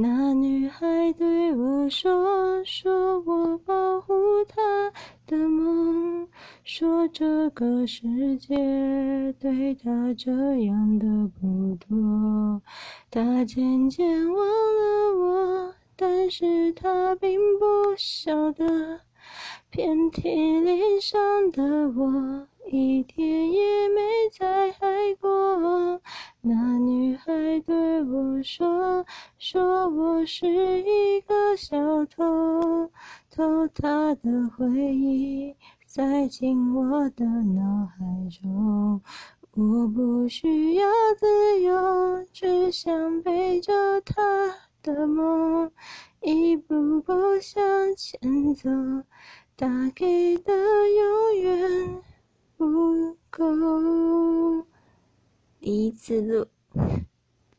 那女孩对我说：“说我保护她的梦，说这个世界对她这样的不多。”她渐渐忘了我，但是她并不晓得，遍体鳞伤的我一天也没再爱过。那还对我说：“说我是一个小偷，偷她的回忆，塞进我的脑海中。我不需要自由，只想背着她的梦，一步步向前走。他给的永远不够。”第一次录。